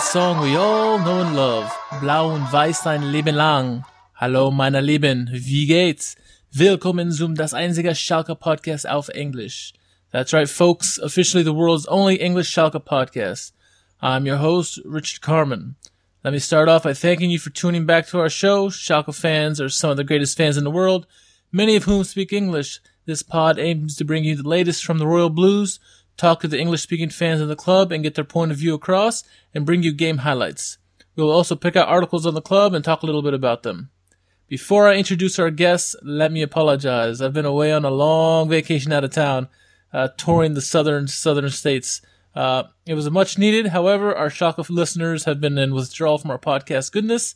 song we all know and love. Blau und Weiß ein Leben lang. Hallo, meine Lieben, wie geht's? Willkommen zum Das Einzige Schalke Podcast auf English. That's right, folks, officially the world's only English Schalke podcast. I'm your host, Richard Carmen. Let me start off by thanking you for tuning back to our show. Schalke fans are some of the greatest fans in the world, many of whom speak English. This pod aims to bring you the latest from the Royal Blues, talk to the English speaking fans in the club and get their point of view across, and bring you game highlights. We will also pick out articles on the club and talk a little bit about them. Before I introduce our guests, let me apologize. I've been away on a long vacation out of town, uh, touring the southern southern states. Uh, it was much needed. However, our Schalke listeners have been in withdrawal from our podcast goodness.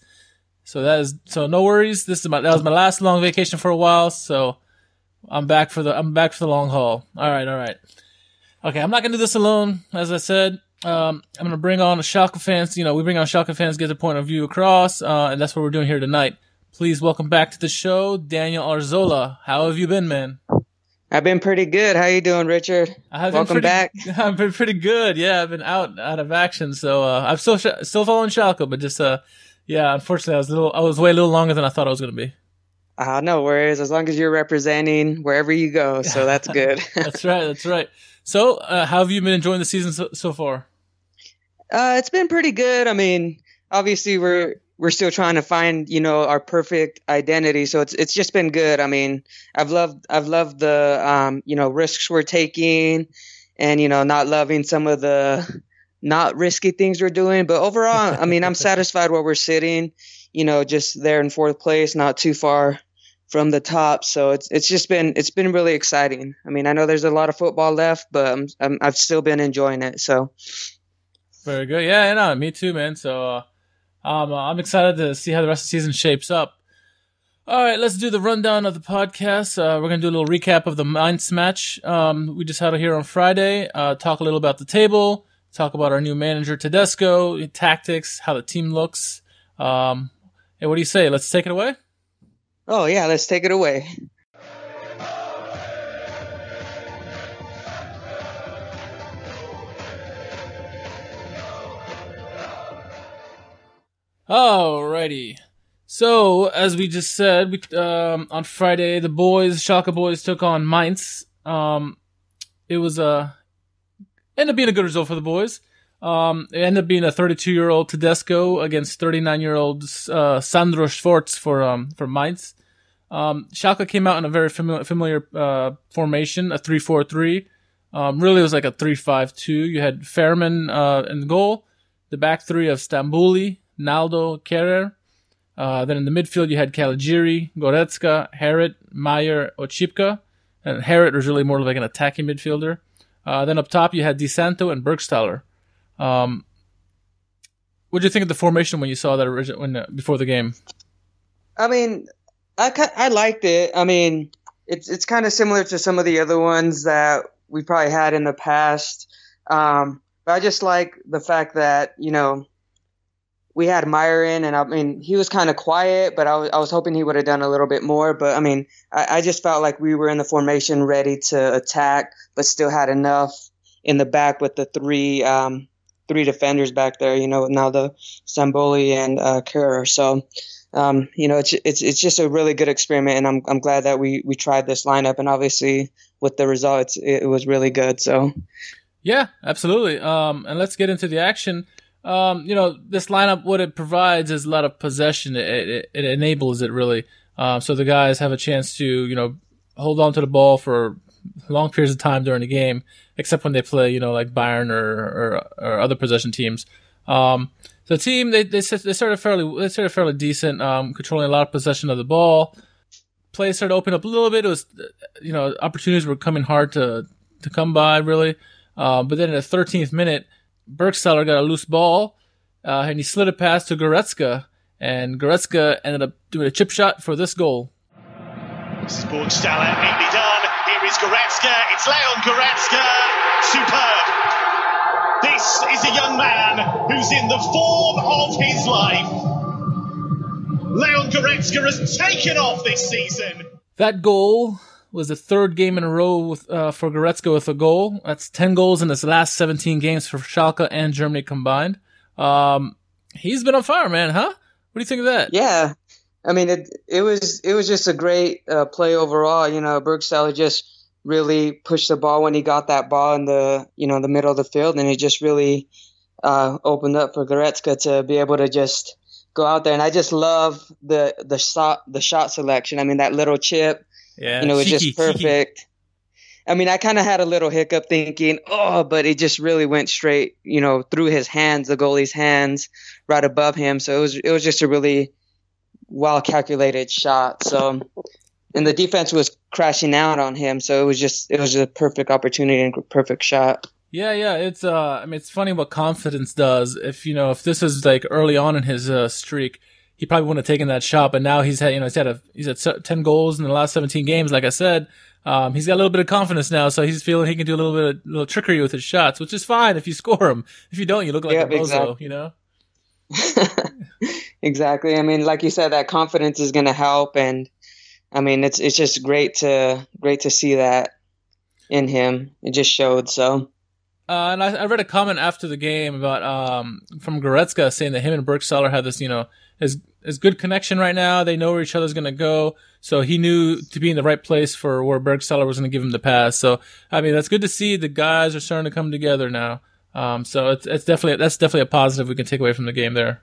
So that is so no worries. This is my that was my last long vacation for a while. So I'm back for the I'm back for the long haul. All right, all right. Okay, I'm not gonna do this alone. As I said, um, I'm gonna bring on a Schalke fans. You know, we bring on Schalke fans, get their point of view across, uh, and that's what we're doing here tonight. Please welcome back to the show, Daniel Arzola. How have you been, man? I've been pretty good. How you doing, Richard? Welcome pretty, back. I've been pretty good. Yeah, I've been out out of action, so uh, I'm still still following Schalke, but just uh, yeah, unfortunately, I was a little I was way a little longer than I thought I was going to be. Uh, no worries. As long as you're representing wherever you go, so that's good. that's right. That's right. So, uh, how have you been enjoying the season so, so far? Uh, it's been pretty good. I mean, obviously we're we're still trying to find you know our perfect identity so it's it's just been good i mean i've loved i've loved the um you know risks we're taking and you know not loving some of the not risky things we're doing but overall i mean i'm satisfied where we're sitting you know just there in fourth place not too far from the top so it's it's just been it's been really exciting i mean i know there's a lot of football left but I'm i've still been enjoying it so very good yeah I know me too man so uh um, I'm excited to see how the rest of the season shapes up. All right, let's do the rundown of the podcast. Uh, we're going to do a little recap of the Mainz match we just had here on Friday. Uh, talk a little about the table. Talk about our new manager Tedesco, tactics, how the team looks. Um, hey, what do you say? Let's take it away. Oh yeah, let's take it away. Alrighty. So, as we just said, we, um, on Friday, the boys, Schalke boys, took on Mainz. Um, it was a uh, ended up being a good result for the boys. Um, it ended up being a 32 year old Tedesco against 39 year old uh, Sandro Schwarz for um, for Mainz. Um, Schalke came out in a very familiar, familiar uh, formation, a 3 4 3. Um, really, it was like a 3 5 2. You had Fährmann uh, in goal, the back three of Stambouli, Naldo, Kehrer. Uh, then in the midfield, you had Caligiuri, Goretzka, Harit, Meyer, Oczipka. And Harit was really more like an attacking midfielder. Uh, then up top, you had Di Santo and Burgstaller. Um, what did you think of the formation when you saw that origin- when, uh, before the game? I mean, I, I liked it. I mean, it's it's kind of similar to some of the other ones that we probably had in the past. Um, but I just like the fact that you know we had Meyer in, and I mean, he was kind of quiet, but I was, I was hoping he would have done a little bit more. But I mean, I, I just felt like we were in the formation ready to attack, but still had enough in the back with the three um, three defenders back there. You know, now the Stambouli and uh, Kehrer. So. Um, you know, it's it's it's just a really good experiment, and I'm I'm glad that we we tried this lineup, and obviously with the results, it, it was really good. So, yeah, absolutely. Um, and let's get into the action um, you know, this lineup, what it provides is a lot of possession. It, it, it enables it really. Um, so the guys have a chance to, you know, hold on to the ball for long periods of time during the game, except when they play, you know, like Bayern or, or, or other possession teams. Um, the team, they, they, they started fairly, they started fairly decent, um, controlling a lot of possession of the ball. Play started to open up a little bit. It was, you know, opportunities were coming hard to, to come by really. Uh, but then in the 13th minute, Burgstaller got a loose ball, uh, and he slid it past to Goretzka, and Goretzka ended up doing a chip shot for this goal. Burgstaller, neatly done. Here is Goretzka. It's Leon Goretzka. Superb. This is a young man who's in the form of his life. Leon Goretzka has taken off this season. That goal was the third game in a row with, uh, for Goretzka with a goal. That's 10 goals in his last 17 games for Schalke and Germany combined. Um, he's been on fire, man, huh? What do you think of that? Yeah, I mean it. It was it was just a great uh, play overall. You know, Burgstaller just really pushed the ball when he got that ball in the you know the middle of the field, and he just really uh, opened up for Goretzka to be able to just go out there. And I just love the the shot the shot selection. I mean that little chip, Yeah, you know, it's cheeky, just perfect. I mean, I kind of had a little hiccup thinking, oh, but it just really went straight, you know, through his hands, the goalie's hands, right above him. So it was it was just a really well calculated shot. So, and the defense was crashing out on him, so it was just it was a perfect opportunity and perfect shot. Yeah, yeah. It's uh, I mean, it's funny what confidence does. If you know, if this is like early on in his uh, streak, he probably wouldn't have taken that shot. But now he's had, you know, he's had a he's had ten goals in the last seventeen games. Like I said, um, he's got a little bit of confidence now, so he's feeling he can do a little bit of little trickery with his shots, which is fine if you score them. If you don't, you look like Yeah, a bozo, exactly. you know. exactly. I mean, like you said, that confidence is going to help, and I mean, it's it's just great to great to see that in him. It just showed. So Uh, and I, I read a comment after the game about um, from Goretzka saying that him and Burgstaller have this, you know, is is good connection right now. They know where each other's gonna go, so he knew to be in the right place for where Burgstaller was gonna give him the pass. So I mean, that's good to see. The guys are starting to come together now. Um, so it's it's definitely that's definitely a positive we can take away from the game there.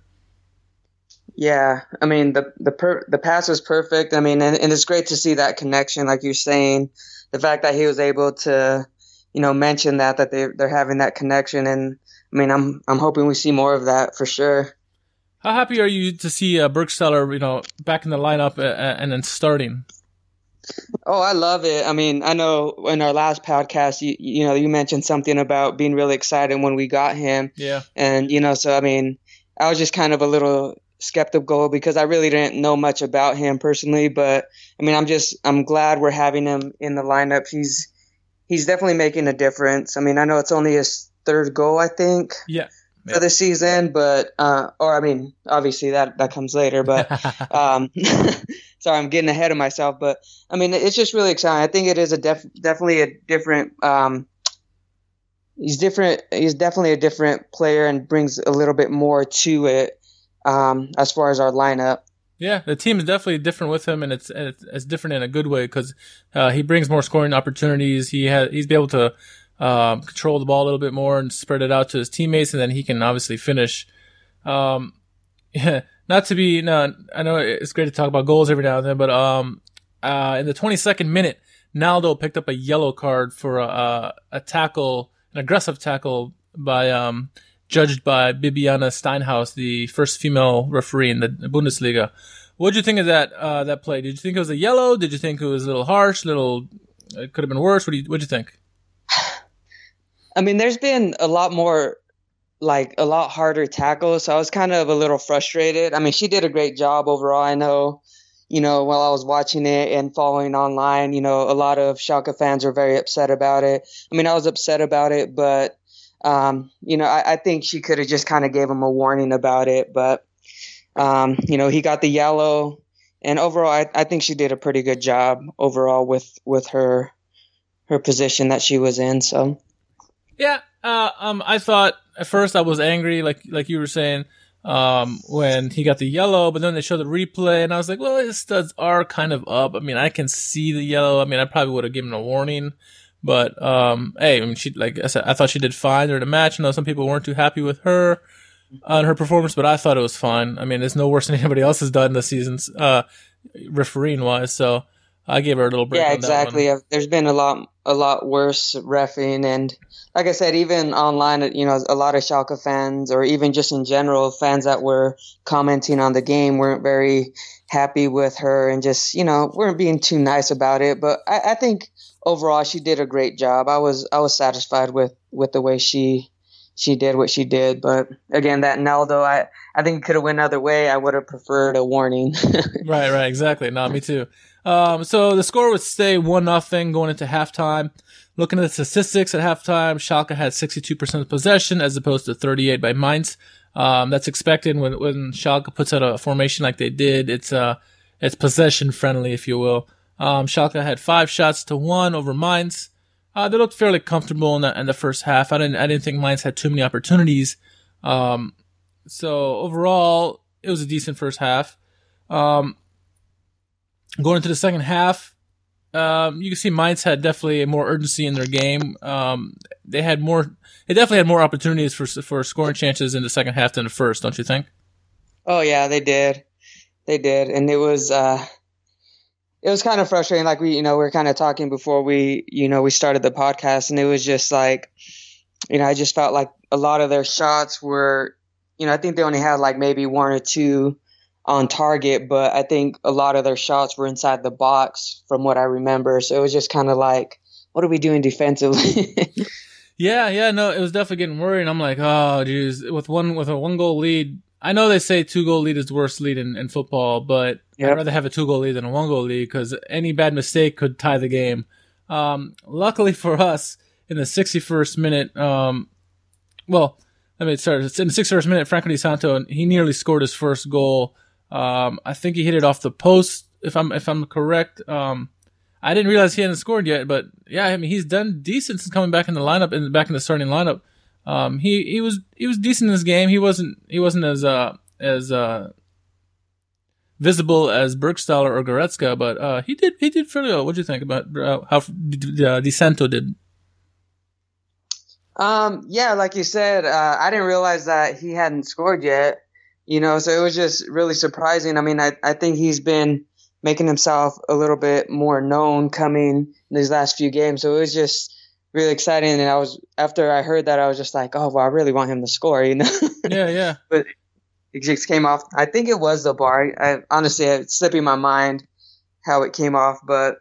Yeah, I mean the the per, the pass was perfect. I mean, and, and it's great to see that connection, like you're saying, the fact that he was able to, you know, mention that that they they're having that connection, and I mean, I'm I'm hoping we see more of that for sure. How happy are you to see uh, Burgstaller, you know, back in the lineup uh, uh, and then starting? Oh, I love it. I mean, I know in our last podcast, you you know, you mentioned something about being really excited when we got him, Yeah, and you know, so I mean, I was just kind of a little skeptical because I really didn't know much about him personally, but I mean, I'm just I'm glad we're having him in the lineup. He's he's definitely making a difference. I mean, I know it's only his third goal, I think, yeah. for the season, but uh, or I mean, obviously that that comes later, but um, sorry, I'm getting ahead of myself, but I mean, it's just really exciting. I think it is a def- definitely a different. Um, he's different. He's definitely a different player and brings a little bit more to it um, as far as our lineup. Yeah, the team is definitely different with him, and it's it's, different in a good way because uh, he brings more scoring opportunities. He has he's able to um, control the ball a little bit more and spread it out to his teammates, and then he can obviously finish. Um, yeah, not to be, no, I know it's great to talk about goals every now and then, but um, uh, in the 22nd minute, Naldo picked up a yellow card for a, a, a tackle, an aggressive tackle by um, judged by Bibiana Steinhaus, the first female referee in the Bundesliga. What did you think of that uh, that play? Did you think it was a yellow? Did you think it was a little harsh? Little, it could have been worse. What do you What did you think? I mean, there's been a lot more, like a lot harder tackles, so I was kind of a little frustrated. I mean, she did a great job overall. I know, you know, while I was watching it and following online, you know, a lot of Schalke fans were very upset about it. I mean, I was upset about it, but um, you know, I, I think she could have just kind of gave him a warning about it. But um, you know, he got the yellow, and overall, I, I think she did a pretty good job overall with with her her position that she was in. So. Yeah, uh, um, I thought at first I was angry, like like you were saying, um, when he got the yellow, but then they showed the replay, and I was like, well, his studs are kind of up. I mean, I can see the yellow. I mean, I probably would have given a warning, but um, hey, I mean, she like I said, I thought she did fine during the match. I know some people weren't too happy with her on her performance, but I thought it was fine. I mean, it's no worse than anybody else has done this season's uh, refereeing wise, so I gave her a little break. Yeah, on that one. exactly. There's been a lot, a lot worse refing, and like I said, even online, you know, a lot of Schalke fans, or even just in general, fans that were commenting on the game weren't very happy with her, and just you know, weren't being too nice about it. But I, I think overall, she did a great job. I was, I was satisfied with with the way she she did what she did. But again, that Naldo, I I think it could have went another way. I would have preferred a warning. Right, right, exactly. No, me too. Um, so the score would stay one nothing going into halftime. Looking at the statistics at halftime, Schalke had 62% possession as opposed to 38 by Mainz. Um, that's expected when, when Schalke puts out a formation like they did. It's, uh, it's possession friendly, if you will. Um, Schalke had five shots to one over Mainz. Uh, they looked fairly comfortable in the, in the first half. I didn't, I didn't think Mainz had too many opportunities. Um, so overall, it was a decent first half. Um, going into the second half, um, you can see Mainz had definitely more urgency in their game. Um, they had more, they definitely had more opportunities for for scoring chances in the second half than the first, don't you think? Oh yeah, they did, they did, and it was uh, it was kind of frustrating. Like we, you know, we were kind of talking before we, you know, we started the podcast, and it was just like, you know, I just felt like a lot of their shots were, you know, I think they only had like maybe one or two on target, but I think a lot of their shots were inside the box from what I remember. So it was just kind of like, what are we doing defensively? yeah, yeah, no, it was definitely getting worried. I'm like, oh, geez, with one with a one goal lead. I know they say two goal lead is the worst lead in, in football, but yep. I'd rather have a two goal lead than a one goal lead because any bad mistake could tie the game. Um, luckily for us, in the 61st minute, um, well, let me start. In the 61st minute, Franco Di Santo, he nearly scored his first goal. Um, I think he hit it off the post, if I'm if I'm correct. Um, I didn't realize he hadn't scored yet, but yeah, I mean he's done decent since coming back in the lineup and back in the starting lineup. Um, he he was he was decent in this game. He wasn't he wasn't as uh as uh visible as Burgstaller or Goretzka, but uh, he did he did fairly well. What do you think about uh, how uh, Di did? Um, yeah, like you said, uh, I didn't realize that he hadn't scored yet you know, so it was just really surprising. I mean, I, I think he's been making himself a little bit more known coming these last few games. So it was just really exciting. And I was, after I heard that, I was just like, oh, well, I really want him to score, you know? Yeah, yeah. but it just came off. I think it was the bar. I honestly, it's slipping my mind how it came off, but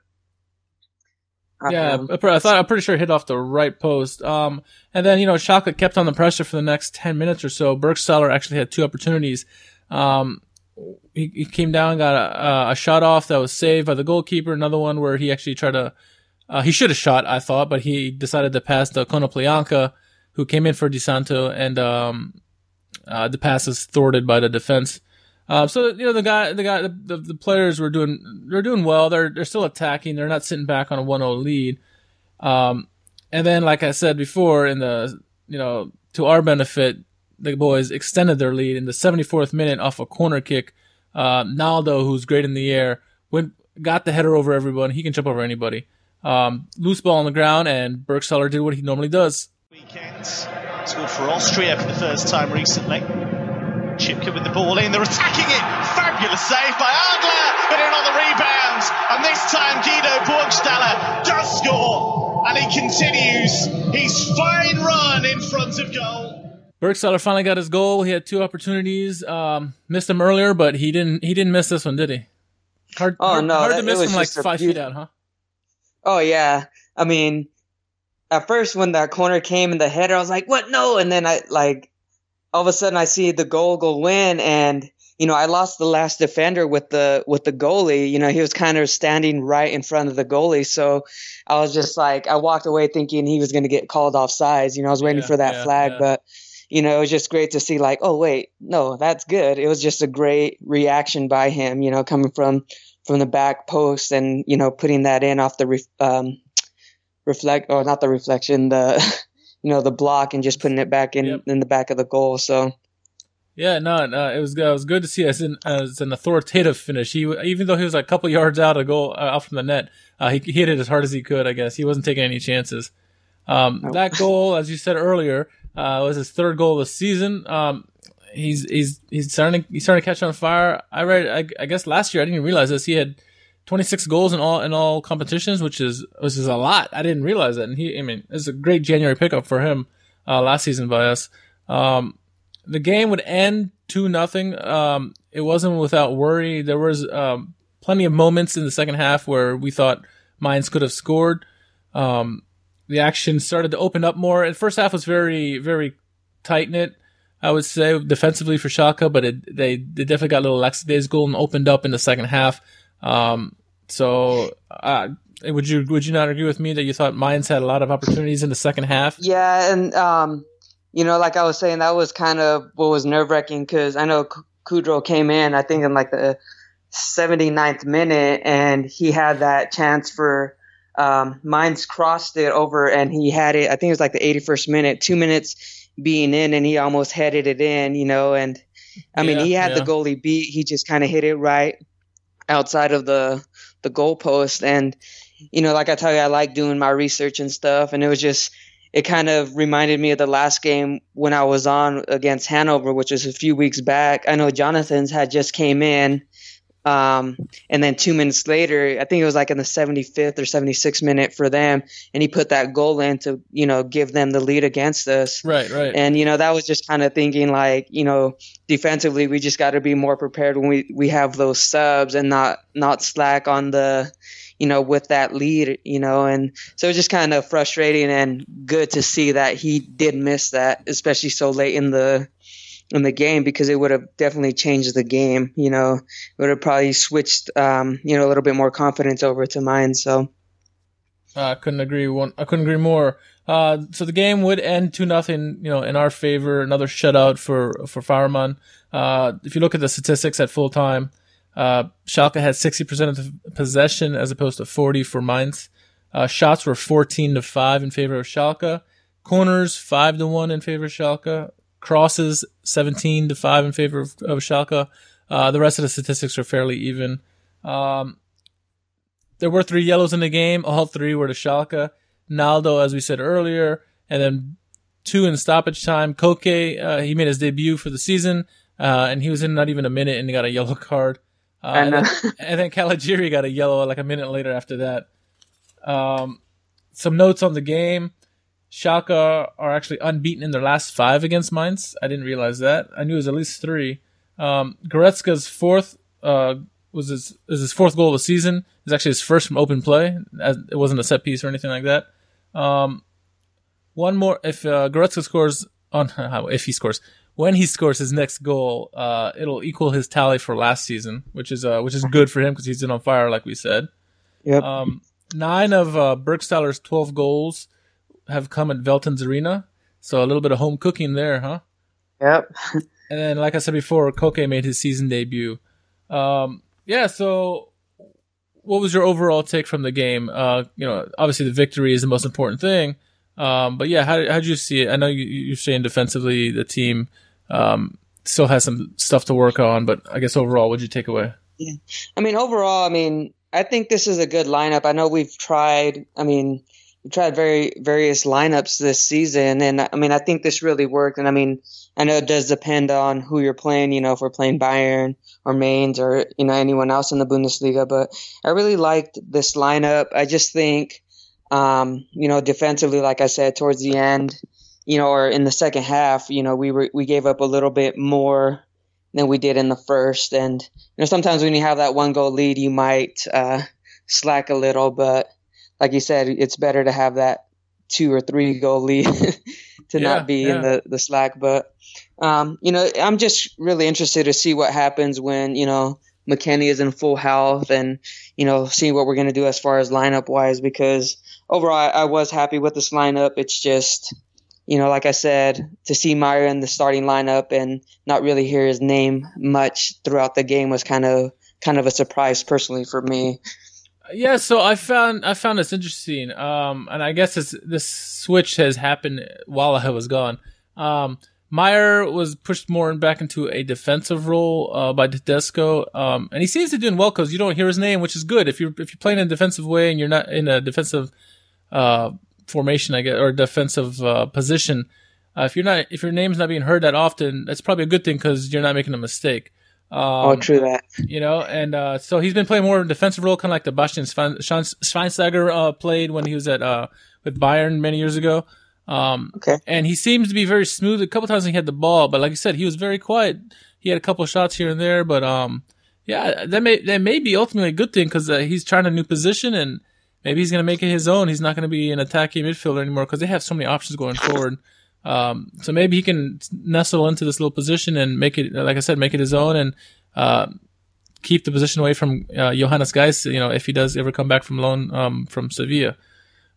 yeah, um, I thought I'm pretty sure it hit off the right post. Um, and then you know Schalke kept on the pressure for the next ten minutes or so. Burgstaller actually had two opportunities. Um, he, he came down, got a, a, shot off that was saved by the goalkeeper. Another one where he actually tried to, uh, he should have shot, I thought, but he decided to pass to Konoplyanka, who came in for Di Santo, and um, uh, the pass is thwarted by the defense. Uh, so you know the guy, the guy, the, the, players were doing they're doing well. They're they're still attacking. They're not sitting back on a 1-0 lead. Um, and then like I said before, in the you know to our benefit, the boys extended their lead in the 74th minute off a corner kick. Uh, Naldo, who's great in the air, went got the header over everyone. He can jump over anybody. Um, loose ball on the ground, and Burgstaller did what he normally does. Weekends scored for Austria for the first time recently. Chipka with the ball in, they're attacking it. Fabulous save by Adler, but in on the rebound. And this time Guido Burgstaller does score. And he continues his fine run in front of goal. Burgstaller finally got his goal. He had two opportunities. Um, missed them earlier, but he didn't. He didn't miss this one, did he? Hard, oh hard, no, hard that, to miss from like five feet out, huh? Oh yeah. I mean, at first when that corner came in the header, I was like, "What? No!" And then I like all of a sudden I see the goal go in and you know, I lost the last defender with the with the goalie. You know, he was kind of standing right in front of the goalie, so I was just like, I walked away thinking he was going to get called off sides. You know, I was waiting yeah, for that yeah, flag, yeah. but you know, it was just great to see. Like, oh wait, no, that's good. It was just a great reaction by him. You know, coming from from the back post and you know putting that in off the re- um, reflect or not the reflection the you know the block and just putting it back in yep. in the back of the goal. So. Yeah, no, no, it was it was good to see as an as an authoritative finish. He even though he was a couple yards out of goal uh, out from the net, uh, he, he, hit it as hard as he could. I guess he wasn't taking any chances. Um, That goal, as you said earlier, uh, was his third goal of the season. Um, he's he's he's starting to, he's starting to catch on fire. I read I, I guess last year I didn't realize this. He had 26 goals in all in all competitions, which is which is a lot. I didn't realize that. And he, I mean, it's a great January pickup for him uh, last season by us. Um, the game would end two nothing. Um, it wasn't without worry. There was um, plenty of moments in the second half where we thought Mainz could have scored. Um, the action started to open up more. The first half was very very tight knit. I would say defensively for Schalke, but it, they they definitely got a little lackadaisical goal and opened up in the second half. Um, so, uh, would you would you not agree with me that you thought Mainz had a lot of opportunities in the second half? Yeah, and um, you know, like I was saying, that was kind of what was nerve wracking because I know Kudrow came in, I think in like the 79th minute, and he had that chance for um, Mainz crossed it over, and he had it. I think it was like the 81st minute, two minutes being in, and he almost headed it in, you know. And I mean, Yeah, he had the goalie beat. He just kind of hit it right outside of the the goalpost. And you know, like I tell you, I like doing my research and stuff. And it was just, it kind of reminded me of the last game when I was on against Hanover, which was a few weeks back. I know Jonathas had just came in. Um, and then two minutes later, I think it was like in the 75th or 76th minute for them, and he put that goal in to, you know, give them the lead against us. Right, right. And you know, that was just kind of thinking like, you know, defensively, we just got to be more prepared when we we have those subs and not not slack on the, you know, with that lead, you know. And so it's just kind of frustrating and good to see that he did miss that, especially so late in the in the game because it would have definitely changed the game. You know, it would have probably switched, um, you know, a little bit more confidence over to mine. So. I couldn't agree one. I couldn't agree more. Uh, so the game would end two nothing, you know, in our favor. Another shutout for for Fährmann. Uh, if you look at the statistics at full time, uh, Schalke had sixty percent of the possession as opposed to forty for Mainz. Uh, shots were fourteen to five in favor of Schalke. Corners five to one in favor of Schalke. Crosses seventeen to five in favor of, of Schalke. Uh, the rest of the statistics are fairly even. Um, there were three yellows in the game. All three were to Schalke. Naldo, as we said earlier, and then two in stoppage time. Coke, uh, he made his debut for the season, uh, and he was in not even a minute and he got a yellow card. Uh, And, then, and then Caligiuri got a yellow like a minute later after that. Um, some notes on the game. Schalke are actually unbeaten in their last five against Mainz. I didn't realize that. I knew it was at least three. Um, Goretzka's fourth uh, was his is his fourth goal of the season. It's actually his first from open play. It wasn't a set piece or anything like that. Um, one more. If uh, Goretzka scores on if he scores when he scores his next goal, uh, it'll equal his tally for last season, which is uh, which is good for him because he's been on fire, like we said. Yep. Um, nine of uh, Burgstaller's twelve goals have come at Veltins Arena, so a little bit of home cooking there, huh? yep. And then, like I said before, Coke made his season debut. Um, yeah, so what was your overall take from the game? Uh, you know, obviously the victory is the most important thing. Um, but yeah, how how did you see it? I know you, you're saying defensively the team um, still has some stuff to work on, but I guess overall, what did you take away? Yeah. I mean, overall, I mean, I think this is a good lineup. I know we've tried. I mean, tried very various lineups this season, and I mean, I think this really worked. And I mean, I know it does depend on who you're playing. You know, if we're playing Bayern or Mainz or you know anyone else in the Bundesliga, but I really liked this lineup. I just think, um, you know, defensively, like I said, towards the end, you know, or in the second half, you know, we were we gave up a little bit more than we did in the first, and you know, sometimes when you have that one goal lead, you might uh, slack a little, but like you said, it's better to have that two or three goal lead to Yeah, not be yeah. in the, the slack. But, um, you know, I'm just really interested to see what happens when, you know, McKennie is in full health and, you know, seeing what we're going to do as far as lineup wise, because overall I, I was happy with this lineup. It's just, you know, like I said, to see Meyer in the starting lineup and not really hear his name much throughout the game was kind of kind of a surprise personally for me. Yeah, so I found I found this interesting, um, and I guess this this switch has happened while I was gone. Um, Meyer was pushed more back into a defensive role uh, by Tedesco, um, and he seems to be doing well because you don't hear his name, which is good. If you're if you're playing in a defensive way and you're not in a defensive uh, formation, I guess, or defensive uh, position, uh, if you're not if your name's not being heard that often, that's probably a good thing because you're not making a mistake. Um, oh, true that. you know, and uh, so he's been playing more of a defensive role, kind of like the Bastian Schwein- Schwein- Schweinsteiger uh, played when he was at uh, with Bayern many years ago. Um, Okay. and he seems to be very smooth. A couple times he had the ball, but like I said, he was very quiet. He had a couple shots here and there, but um, yeah, that may that may be ultimately a good thing because uh, he's trying a new position and maybe he's going to make it his own. He's not going to be an attacking midfielder anymore because they have so many options going forward. Um, so maybe he can nestle into this little position and make it, like I said, make it his own and uh, keep the position away from uh, Johannes Geis. You know, if he does ever come back from loan um, from Sevilla.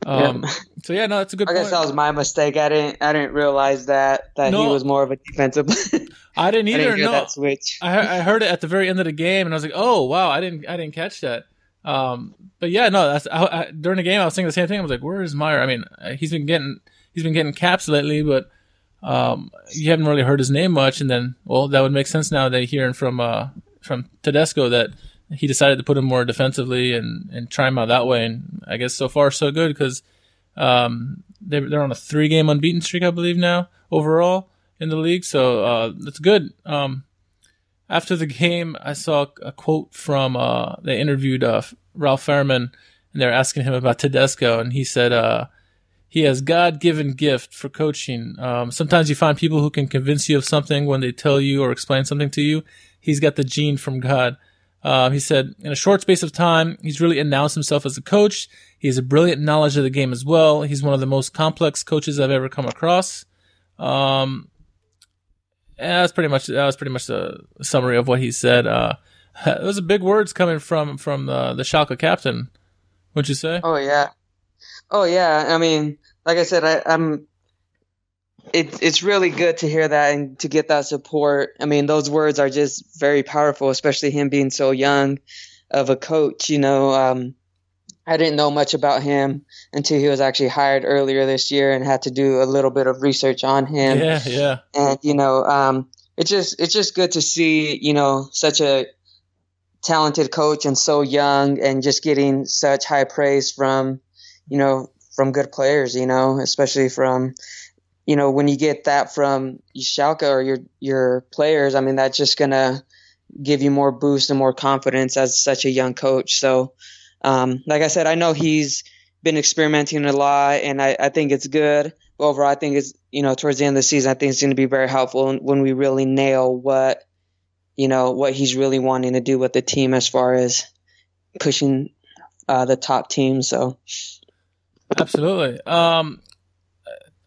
Um, So yeah, no, that's a good I point. guess that was my mistake. I didn't I didn't realize that that he was more of a defensive. I didn't I either. didn't hear no, that switch. I, I heard it at the very end of the game, and I was like, "Oh wow, I didn't I didn't catch that." Um, but yeah, no, that's I, I, during the game I was thinking the same thing. I was like, "Where is Meyer?" I mean, uh, he's been getting he's been getting caps lately, but um, you haven't really heard his name much, and then well, that would make sense now that hearing from uh, from Tedesco that he decided to put him more defensively and and try him out that way. And I guess so far so good because um, they're they're on a three game unbeaten streak, I believe now overall in the league. So uh, that's good. Um, after the game, I saw a quote from uh, they interviewed uh, Ralf Fährmann, and they're asking him about Tedesco, and he said uh, he has God given gift for coaching. Um, sometimes you find people who can convince you of something when they tell you or explain something to you. He's got the gene from God. Uh, he said, in a short space of time, he's really announced himself as a coach. He has a brilliant knowledge of the game as well. He's one of the most complex coaches I've ever come across. Um, that's pretty much that was pretty much the summary of what he said. Uh, those are big words coming from from the the Schalke captain. What'd you say? Oh yeah, oh yeah. I mean, like I said, I, I'm. It's it's really good to hear that and to get that support. I mean, those words are just very powerful, especially him being so young of a coach. You know, um, I didn't know much about him until he was actually hired earlier this year, and had to do a little bit of research on him. Yeah, yeah. And you know, um, it's just it's just good to see you know such a talented coach and so young, and just getting such high praise from you know from good players, you know, especially from, you know, when you get that from Schalke or your your players, I mean, that's just gonna give you more boost and more confidence as such a young coach. So, um, like I said, I know he's been experimenting a lot, and I, I think it's good. But overall, I think it's you know towards the end of the season, I think it's going to be very helpful when we really nail what you know what he's really wanting to do with the team as far as pushing uh, the top teams. So Absolutely. Um,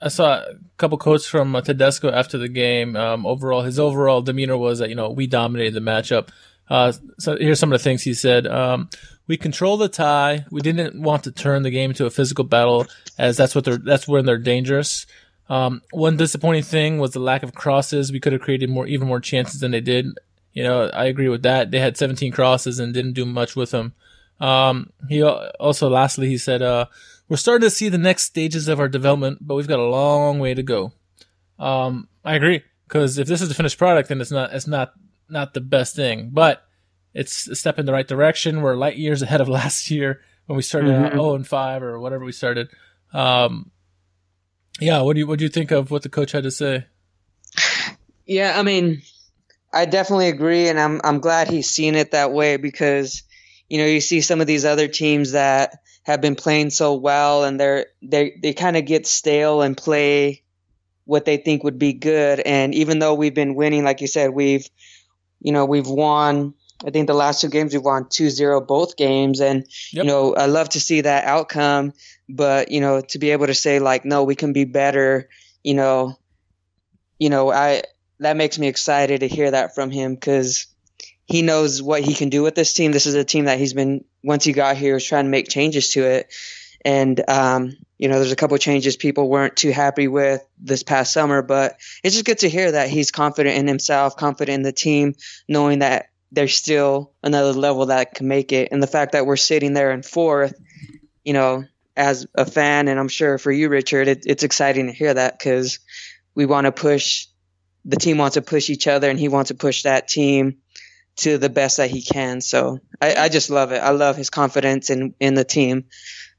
I saw a couple quotes from uh, Tedesco after the game. Um, overall, his overall demeanor was that you know we dominated the matchup. Uh, so here's some of the things he said. Um, we control the tie. We didn't want to turn the game into a physical battle, as that's what they're that's when they're dangerous. Um, one disappointing thing was the lack of crosses. We could have created more, even more chances than they did. You know, I agree with that. They had 17 crosses and didn't do much with them. Um, he also, lastly, he said, uh, we're starting to see the next stages of our development, but we've got a long way to go. Um, I agree because if this is the finished product, then it's not it's not not the best thing, but it's a step in the right direction. We're light years ahead of last year when we started mm-hmm. 0 and 5 or whatever we started. Um, yeah, what do you what do you think of what the coach had to say? Yeah, I mean, I definitely agree, and I'm I'm glad he's seen it that way because you know you see some of these other teams that have been playing so well and they're they they kind of get stale and play what they think would be good and even though we've been winning like you said we've you know we've won I think the last two games we've won 2-0 both games and yep. you know I love to see that outcome but you know to be able to say like no we can be better you know you know I that makes me excited to hear that from him cuz he knows what he can do with this team. This is a team that he's been once he got here was trying to make changes to it, and um, you know there's a couple changes people weren't too happy with this past summer, but it's just good to hear that he's confident in himself, confident in the team, knowing that there's still another level that can make it, and the fact that we're sitting there in fourth, you know, as a fan, and I'm sure for you, Richard, it, it's exciting to hear that because we want to push. The team wants to push each other, and he wants to push that team to the best that he can. So I, I just love it. I love his confidence in in the team.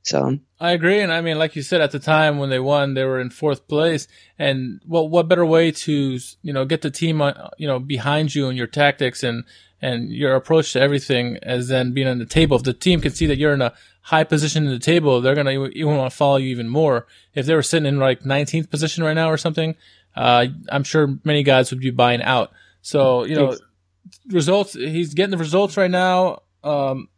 So I agree, and I mean, like you said, at the time when they won, they were in fourth place, and well, what better way to you know get the team uh, you know behind you and your tactics and and your approach to everything as then being on the table. If the team can see that you're in a high position in the table, they're gonna even want to follow you even more. If they were sitting in like 19th position right now or something, uh, I'm sure many guys would be buying out. So you know, results. He's getting the results right now. Um,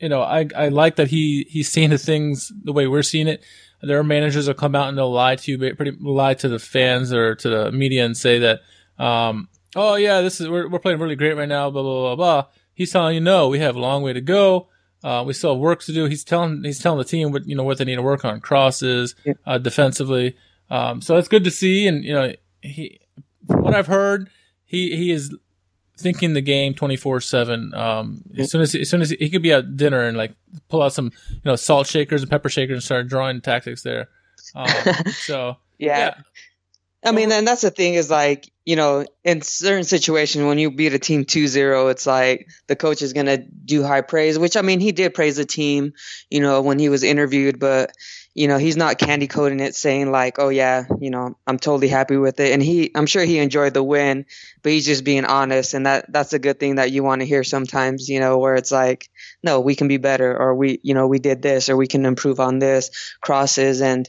you know, I I like that he he's seeing the things the way we're seeing it. There are managers that come out and they'll lie to you, pretty lie to the fans or to the media and say that, um, oh yeah, this is we're we're playing really great right now. Blah blah blah blah. He's telling you no, we have a long way to go. Uh, we still have work to do. He's telling he's telling the team what you know what they need to work on crosses, yeah. uh, defensively. Um, so it's good to see. And you know, he from what I've heard, he he is thinking the game 24 7 um as soon as as soon as he, he, could be at dinner and like pull out some you know salt shakers and pepper shakers and start drawing tactics there um so yeah. yeah. I mean, and that's the thing is like, you know, in certain situations when you beat a team 2-0, it's like the coach is going to do high praise, which I mean, he did praise the team, you know, when he was interviewed, but you know, he's not candy coating it saying like, "Oh yeah, you know, I'm totally happy with it." And he I'm sure he enjoyed the win, but he's just being honest and that that's a good thing that you want to hear sometimes, you know, where it's like, "No, we can be better or we, you know, we did this or we can improve on this." Crosses and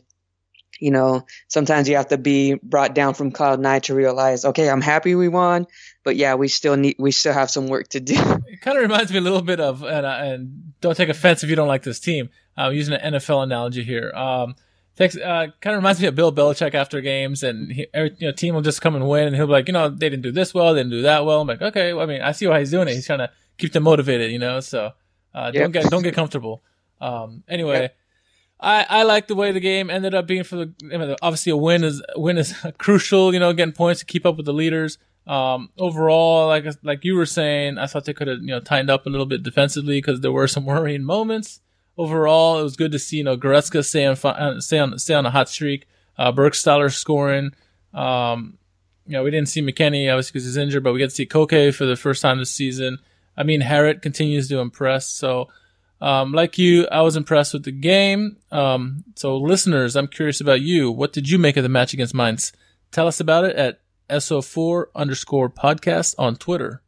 you know, sometimes you have to be brought down from cloud nine to realize, okay, I'm happy we won, but yeah, we still need, we still have some work to do. It kind of reminds me a little bit of, and, uh, and don't take offense if you don't like this team. I'm using an NFL analogy here. Um, takes, uh, kind of reminds me of Bill Belichick after games, and he, every, you know, team will just come and win, and he'll be like, you know, they didn't do this well, they didn't do that well. I'm like, okay, well, I mean, I see why he's doing it. He's trying to keep them motivated, you know. So uh, don't get don't get comfortable. Um, anyway. Yep. I, I like the way the game ended up being for the I mean, obviously a win is a win is crucial you know getting points to keep up with the leaders um, overall like like you were saying I thought they could have you know tightened up a little bit defensively because there were some worrying moments overall it was good to see you know Goretzka stay on uh, stay on stay on a hot streak uh, Burgstaller scoring um, you know we didn't see McKennie obviously because he's injured but we get to see Coke for the first time this season I mean Harit continues to impress so um, like you, I was impressed with the game. Um, so listeners, I'm curious about you. What did you make of the match against Mainz? Tell us about it at S04 underscore podcast on Twitter.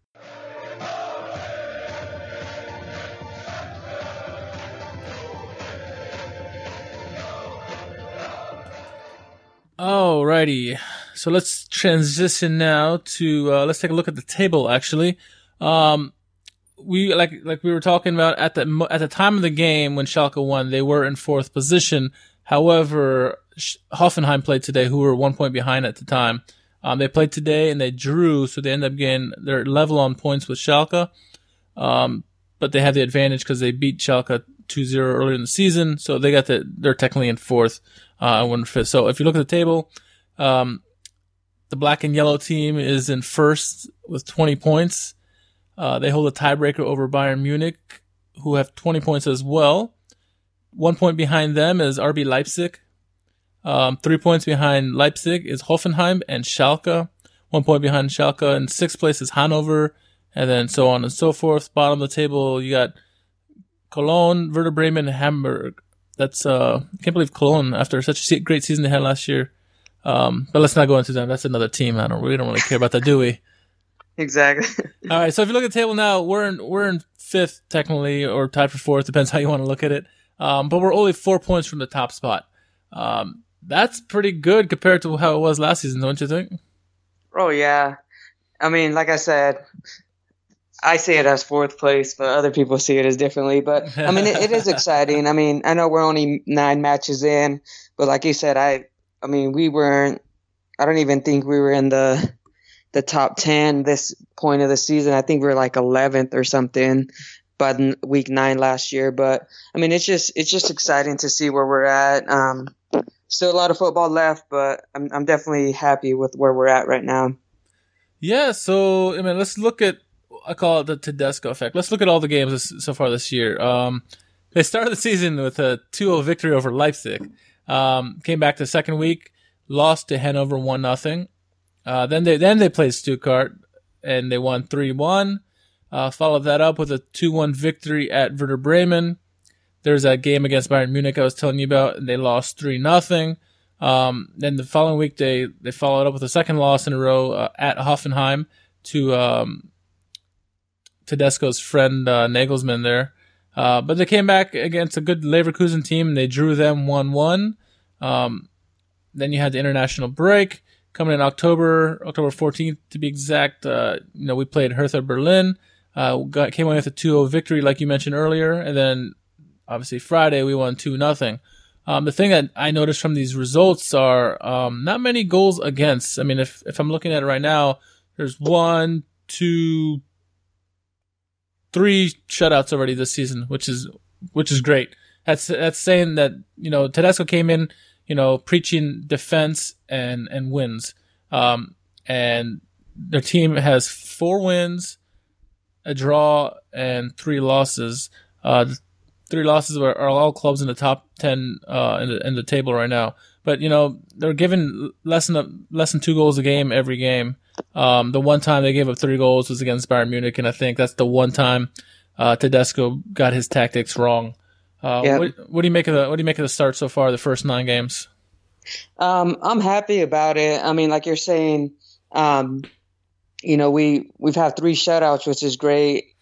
Alrighty, so let's transition now to uh, let's take a look at the table. Actually, um, we like like we were talking about at the at the time of the game when Schalke won, they were in fourth position. However, Hoffenheim played today, who were one point behind at the time. Um, they played today and they drew, so they end up getting they're level on points with Schalke. Um, but they have the advantage because they beat Schalke 2-0 earlier in the season, so they got the they're technically in fourth, uh, and one fifth. So if you look at the table, um, the black and yellow team is in first with 20 points. Uh, they hold a tiebreaker over Bayern Munich, who have 20 points as well. One point behind them is RB Leipzig. Um, three points behind Leipzig is Hoffenheim and Schalke. One point behind Schalke. And sixth place is Hanover, and then so on and so forth. Bottom of the table, you got Cologne, Werder Bremen, Hamburg. That's uh, I can't believe Cologne after such a great season they had last year. Um, but let's not go into them. That's another team. I don't. We don't really care about that, do we? Exactly. All right. So if you look at the table now, we're in we're in fifth technically, or tied for fourth. Depends how you want to look at it. Um, but we're only four points from the top spot. Um, that's pretty good compared to how it was last season, don't you think? Oh yeah. I mean, like I said, I see it as fourth place, but other people see it as differently. But I mean, it, it is exciting. I mean, I know we're only nine matches in, but like you said, I, I mean, we weren't. I don't even think we were in the the top 10 this point of the season. I think we are like 11th or something by week nine last year. But I mean, it's just, it's just exciting to see where we're at. Um, still a lot of football left, but I'm, I'm definitely happy with where we're at right now. Yeah. So, I mean, let's look at, I call it the Tedesco effect. Let's look at all the games this, so far this year. Um, they started the season with a 2-0 victory over Leipzig. Um, came back the second week, lost to Hanover 1 nothing. Uh, then they then they played Stuttgart and they won three one. Uh, followed that up with a two one victory at Werder Bremen. There's that game against Bayern Munich I was telling you about, and they lost three nothing. Um, then the following week they they followed up with a second loss in a row uh, at Hoffenheim to um, Tedesco's friend uh, Nagelsmann there. Uh, but they came back against a good Leverkusen team and they drew them 1 1. Um, then you had the international break coming in October, October 14th to be exact. Uh, you know, we played Hertha Berlin. Uh, got, came away with a 2-0 victory, like you mentioned earlier, and then obviously Friday we won two nothing. Um, the thing that I noticed from these results are um, not many goals against. I mean, if if I'm looking at it right now, there's one, two, three shutouts already this season, which is which is great. That's that's saying that you know Tedesco came in you know, preaching defense and, and wins. Um, and their team has four wins, a draw, and three losses. Uh, three losses are, are, all clubs in the top 10 uh, in, the, in the table right now. But you know they're giving less than a, less than two goals a game every game. Um, the one time they gave up three goals was against Bayern Munich, and I think that's the one time uh, Tedesco got his tactics wrong. Uh, Yep. what, what do you make of the What do you make of the start so far? The first nine games. Um, I'm happy about it. I mean, like you're saying, um, you know, we we've had three shutouts, which is great,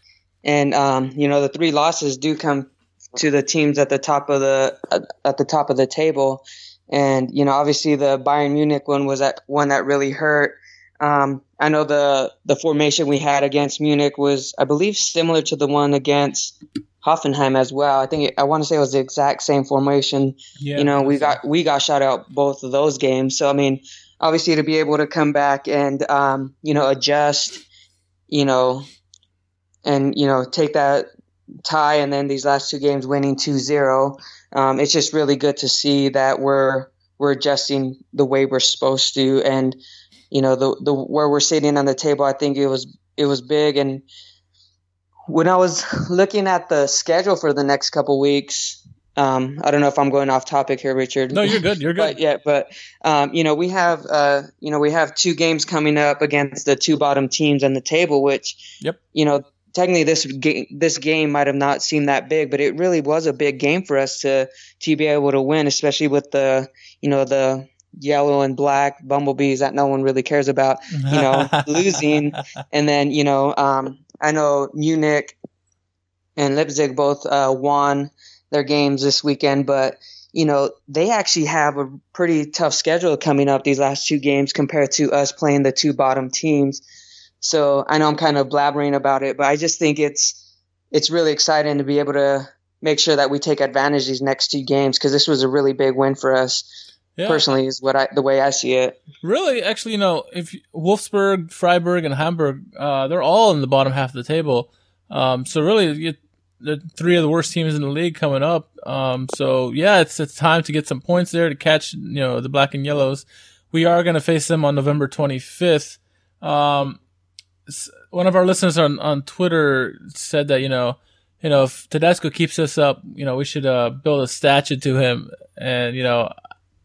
and um, you know, the three losses do come to the teams at the top of the at, the top of the table, and you know, obviously the Bayern Munich one was that one that really hurt. Um, I know the the formation we had against Munich was, I believe, similar to the one against Hoffenheim as well. I think it, I want to say it was the exact same formation Yeah, you know we got we got shut out both of those games so i mean obviously to be able to come back and um, you know adjust you know and you know take that tie and then these last two games winning 2-0 um, it's just really good to see that we're we're adjusting the way we're supposed to and you know the the where we're sitting on the table i think it was it was big and when i was looking at the schedule for the next couple weeks um, I don't know if I'm going off topic here, Richard. No, you're good. You're good. But yeah, but um, you know we have uh, you know we have two games coming up against the two bottom teams on the table, which Yep. you know technically this game this game might have not seemed that big, but it really was a big game for us to to be able to win, especially with the you know the yellow and black bumblebees that no one really cares about, you know, losing, and then you know um, I know Munich and Leipzig both uh, won their games this weekend, but you know they actually have a pretty tough schedule coming up these last two games compared to us playing the two bottom teams. So I know I'm kind of blabbering about it, but I just think it's it's really exciting to be able to make sure that we take advantage of these next two games because this was a really big win for us Yeah. personally is what I the way I see it. Really, actually, you know, if Wolfsburg, Freiburg, and Hamburg, uh, they're all in the bottom half of the table. Um, so really, you, the three of the worst teams in the league coming up. Um, so yeah, it's it's time to get some points there to catch you know the black and yellows. We are going to face them on November 25th. Um, s- one of our listeners on on Twitter said that you know. You know, if Tedesco keeps us up, you know, we should uh, build a statue to him. And, you know,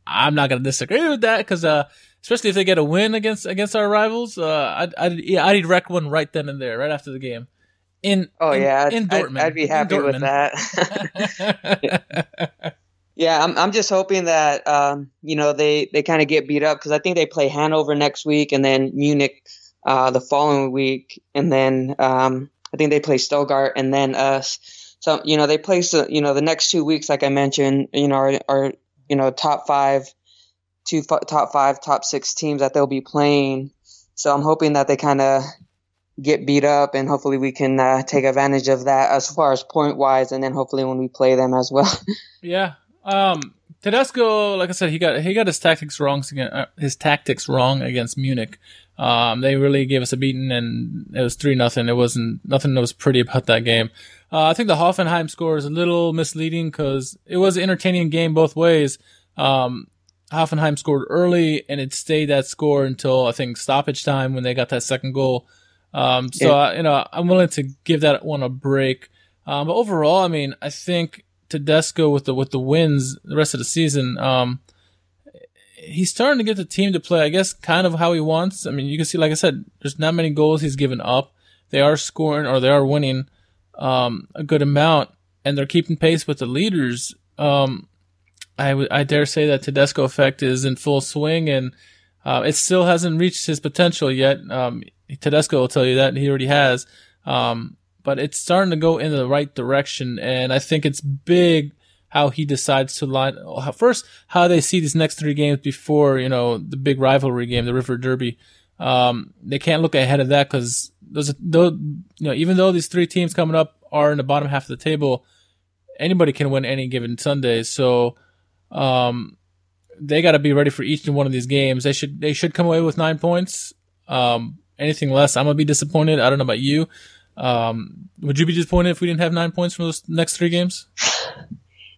I'm not going to disagree with that because, uh, especially if they get a win against against our rivals, uh, I'd I'd, yeah, I'd erect one right then and there, right after the game. In Oh in, yeah, I'd, in I'd- Dortmund, I'd, be In happy with that. Yeah, I'm I'm just hoping that um, you know they they kind of get beat up because I think they play Hanover next week and then Munich uh, the following week and then um, I think they play Stuttgart and then us. So you know they play you know the next two weeks like I mentioned you know are, are you know top five, two f- top five top six teams that they'll be playing. So I'm hoping that they kind of get beat up and hopefully we can uh, take advantage of that as far as point wise and then hopefully when we play them as well. yeah. Um, Tedesco, like I said, he got he got his tactics wrong. against- uh, His tactics wrong against Munich. Um, they really gave us a beating, and it was three nothing. It wasn't nothing that was pretty about that game. Uh, I think the Hoffenheim score is a little misleading because it was an entertaining game both ways. Um, Hoffenheim scored early, and it stayed that score until I think stoppage time when they got that second goal. Um, so Yeah. uh, you know, I'm willing to give that one a break. Um, but overall, I mean, I think Tedesco with the with the wins the rest of the season, um, he's starting to get the team to play. I guess kind of how he wants. I mean, you can see, like I said, there's not many goals he's given up. They are scoring or they are winning um, a good amount, and they're keeping pace with the leaders. Um, I w- I dare say that Tedesco effect is in full swing, and uh, it still hasn't reached his potential yet. Um, Tedesco will tell you that he already has. Um, but it's starting to go in the right direction, and I think it's big how he decides to line first how they see these next three games before you know the big rivalry game, the Revierderby. Um, they can't look ahead of that because those, though, you know, even though these three teams coming up are in the bottom half of the table, anybody can win any given Sunday. So, um, they got to be ready for each and one of these games. They should they should come away with nine points. Um, anything less, I'm gonna be disappointed. I don't know about you. Um, would you be disappointed if we didn't have nine points from those next three games?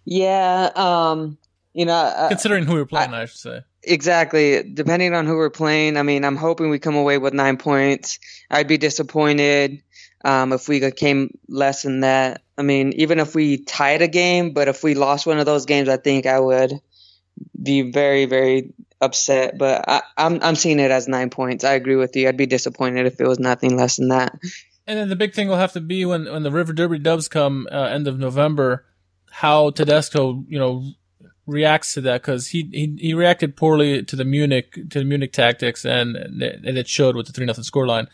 Yeah, um, you know, uh, Considering who we're playing, I, should say. exactly. Depending on who we're playing, I mean, I'm hoping we come away with nine points. I'd be disappointed um, if we came less than that. I mean, even if we tied a game, but if we lost one of those games, I think I would be very very upset. But I, I'm I'm seeing it as nine points. I agree with you. I'd be disappointed if it was nothing less than that. And then the big thing will have to be when when the Revierderby Dubs come uh, end of November, how Tedesco you know reacts to that because he, he he reacted poorly to the Munich to the Munich tactics and and it showed with the three nothing scoreline.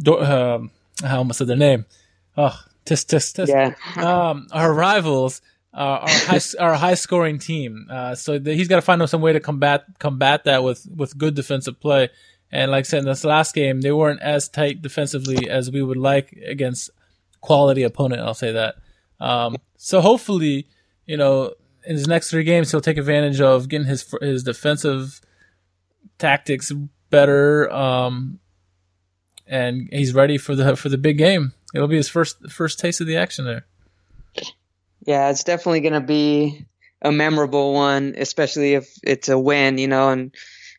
Do, um, I almost said their name. Oh, tisk tisk tisk. Yeah. Um, our rivals are our high, are a high scoring team. Uh, so the, he's got to find some way to combat combat that with with good defensive play. And like I said in this last game, they weren't as tight defensively as we would like against quality opponent. I'll say that. Um, so hopefully, you know, in his next three games, he'll take advantage of getting his his defensive tactics better. Um, and he's ready for the for the big game. It'll be his first first taste of the action there. Yeah, it's definitely going to be a memorable one, especially if it's a win, you know. And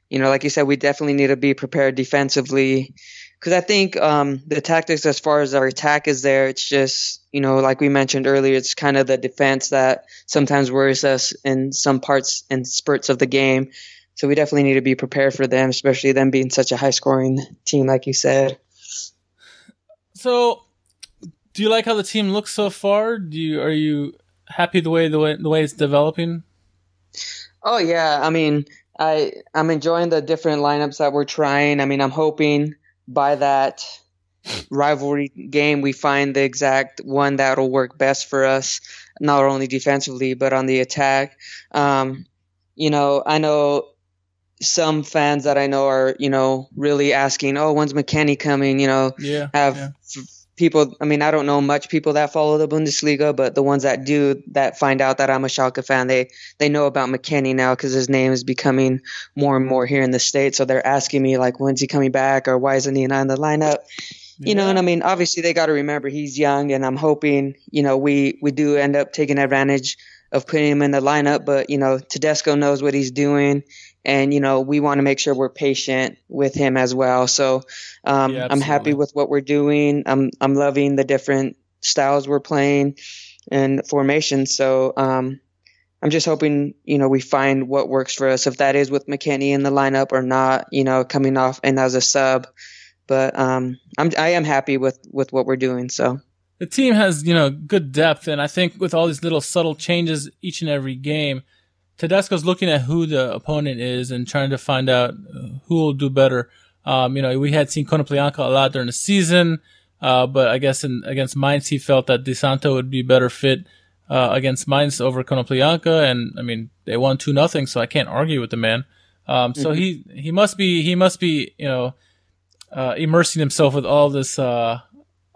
you know, like you said, we definitely need to be prepared defensively because I think um, the tactics as far as our attack is there. It's just you know, like we mentioned earlier, it's kind of the defense that sometimes worries us in some parts and spurts of the game. So we definitely need to be prepared for them, especially them being such a high scoring team, like you said. So, do you like how the team looks so far? Do you are you happy the way the way the way it's developing? Oh yeah, I mean, I I'm enjoying the different lineups that we're trying. I mean, I'm hoping by that rivalry game we find the exact one that'll work best for us, not only defensively but on the attack. Um, you know, I know some fans that I know are, you know, really asking, "Oh, when's McKennie coming?" You know, yeah, have yeah. f- people. I mean, I don't know much people that follow the Bundesliga, but the ones that do, that find out that I'm a Schalke fan, they they know about McKennie now because his name is becoming more and more here in the states. So they're asking me like, "When's he coming back?" or "Why isn't he not in the lineup?" You know, and I mean, obviously they got to remember he's young, and I'm hoping, you know, we we do end up taking advantage of putting him in the lineup. But you know, Tedesco knows what he's doing, and you know we want to make sure we're patient with him as well. So um, Yeah, I'm happy with what we're doing. I'm I'm loving the different styles we're playing and formations. So um, I'm just hoping you know we find what works for us. If that is with McKennie in the lineup or not, you know, coming off and as a sub. But um, I'm I am happy with with what we're doing. So. the team has you know good depth, and I think with all these little subtle changes each and every game, Tedesco's looking at who the opponent is and trying to find out uh, who will do better. Um, you know, we had seen Konoplyanka a lot during the season, uh, but I guess in, against Mainz he felt that Di Santo would be better fit uh, against Mainz over Konoplyanka, and I mean they won two nothing, so I can't argue with the man. Um, so he he must be he must be you know uh, immersing himself with all this uh,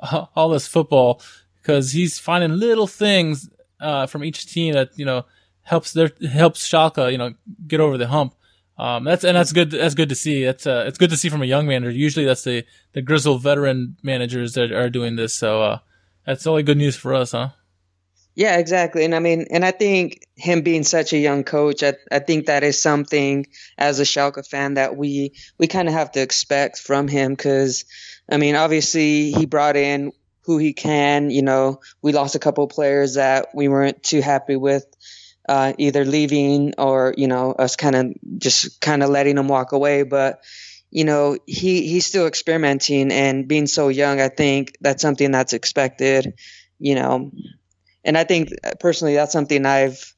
all this football because he's finding little things uh, from each team that you know helps their helps Schalke you know get over the hump. Um, that's and that's good. That's good to see. That's uh, it's good to see from a young manager. Usually, that's the the grizzled veteran managers that are doing this. So uh, that's only good news for us, huh? Yeah, exactly. And I mean, and I think him being such a young coach, I, I think that is something as a Schalke fan that we we kind of have to expect from him because, I mean, obviously he brought in who he can. You know, we lost a couple of players that we weren't too happy with, uh, either leaving or you know us kind of just kind of letting them walk away. But you know, he he's still experimenting and being so young. I think that's something that's expected. You know, and I think uh, personally that's something I've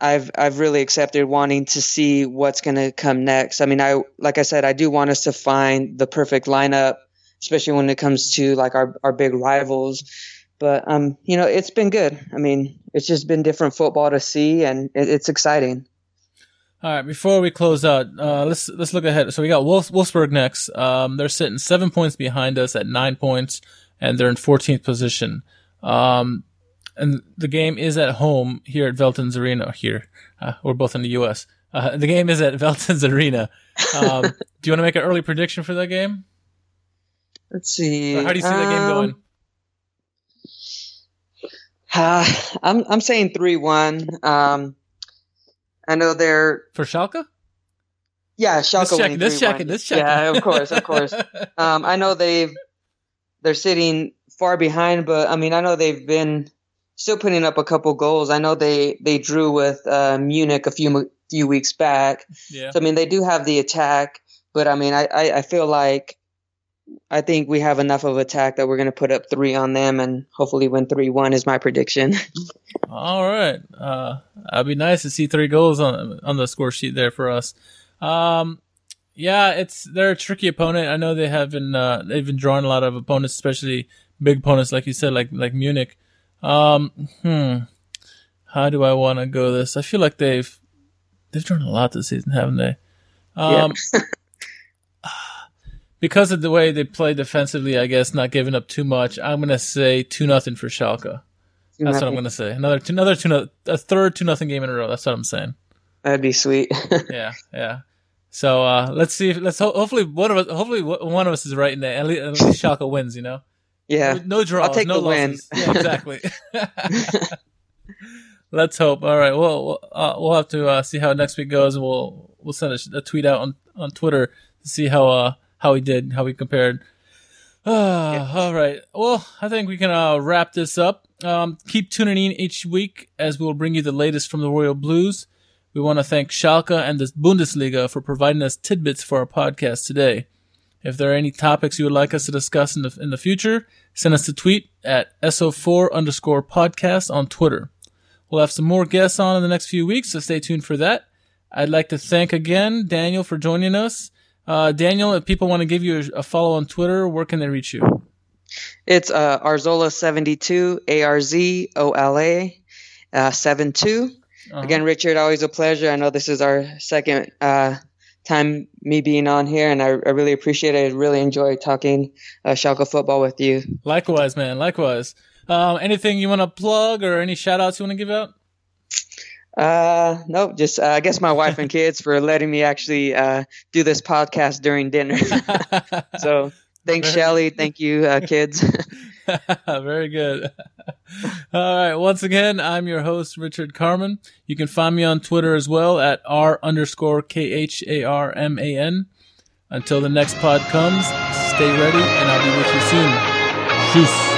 I've I've really accepted wanting to see what's going to come next. I mean, I like I said, I do want us to find the perfect lineup, especially when it comes to like our our big rivals. But um, you know, it's been good. I mean, it's just been different football to see, and it, it's exciting. All right, before we close out, uh, let's let's look ahead. So we got Wolfs, Wolfsburg next. Um, they're sitting seven points behind us at nine points, and they're in 14th position. Um, and the game is at home here at Veltins Arena. Here, uh, we're both in the U.S. Uh, the game is at Veltins Arena. Um, do you want to make an early prediction for that game? Let's see. How do you see that game Um, going? Uh, I'm I'm saying three one. Um, I know they're For Schalke? yeah Schalke Let's check. winning Let's check 3-1. it. Let's check. Yeah, of course, of course. Um, I know they've they're sitting far behind, but I mean I know they've been still putting up a couple goals. I know they they drew with uh, Munich a few few weeks back. Yeah. So I mean, they do have the attack, but I mean, I I, I feel like I think we have enough of attack that we're going to put up three on them and hopefully win three one is my prediction. All right. Uh, it'd be nice to see three goals on on the score sheet there for us. Um, yeah, it's they're a tricky opponent. I know they have been uh, they've been drawing a lot of opponents, especially big opponents, like you said, like like Munich. Um, hmm. How do I want to go this? I feel like they've they've drawn a lot this season, haven't they? Um, because of the way they play defensively, I guess not giving up too much. I'm gonna say two nothing for Schalke. That's what I'm gonna say. Another two, another two, no- a third two nothing game in a row. That's what I'm saying. That'd be sweet. Yeah, yeah. So uh, let's see. If, let's ho- hopefully one of us. Hopefully one of us is right in there. At least, at least Schalke wins. You know. Yeah. No draws. I'll take no the win. losses. Yeah, exactly. Let's hope. All right. Well, we'll, uh, we'll have to uh, see how next week goes, and we'll we'll send a, a tweet out on, on Twitter to see how uh how we did, how we compared. Uh, All right. Well, I think we can uh, wrap this up. Um, keep tuning in each week as we will bring you the latest from the Royal Blues. We want to thank Schalke and the Bundesliga for providing us tidbits for our podcast today. If there are any topics you would like us to discuss in the in the future, send us a tweet at S04 underscore podcast on Twitter. We'll have some more guests on in the next few weeks, so stay tuned for that. I'd like to thank again Daniel for joining us. Uh, Daniel, if people want to give you a, follow on Twitter, where can they reach you? It's uh, Arzola72, A R Z O L A uh, 72. Uh-huh. Again, Richard, always a pleasure. I know this is our second uh, time me being on here, and I, I really appreciate it. I really enjoy talking uh, Schalke football with you. Likewise, man. Likewise. Um, anything you want to plug or any shout outs you want to give out? Uh, nope, just uh, I guess my wife and kids for letting me actually uh, do this podcast during dinner. so thanks, Shelly. Thank you, uh, kids. Very good. All right. Once again, I'm your host, Richard Kharman. You can find me on Twitter as well at R underscore K H A R M A N. Until the next pod comes, stay ready and I'll be with you soon. Tschüss.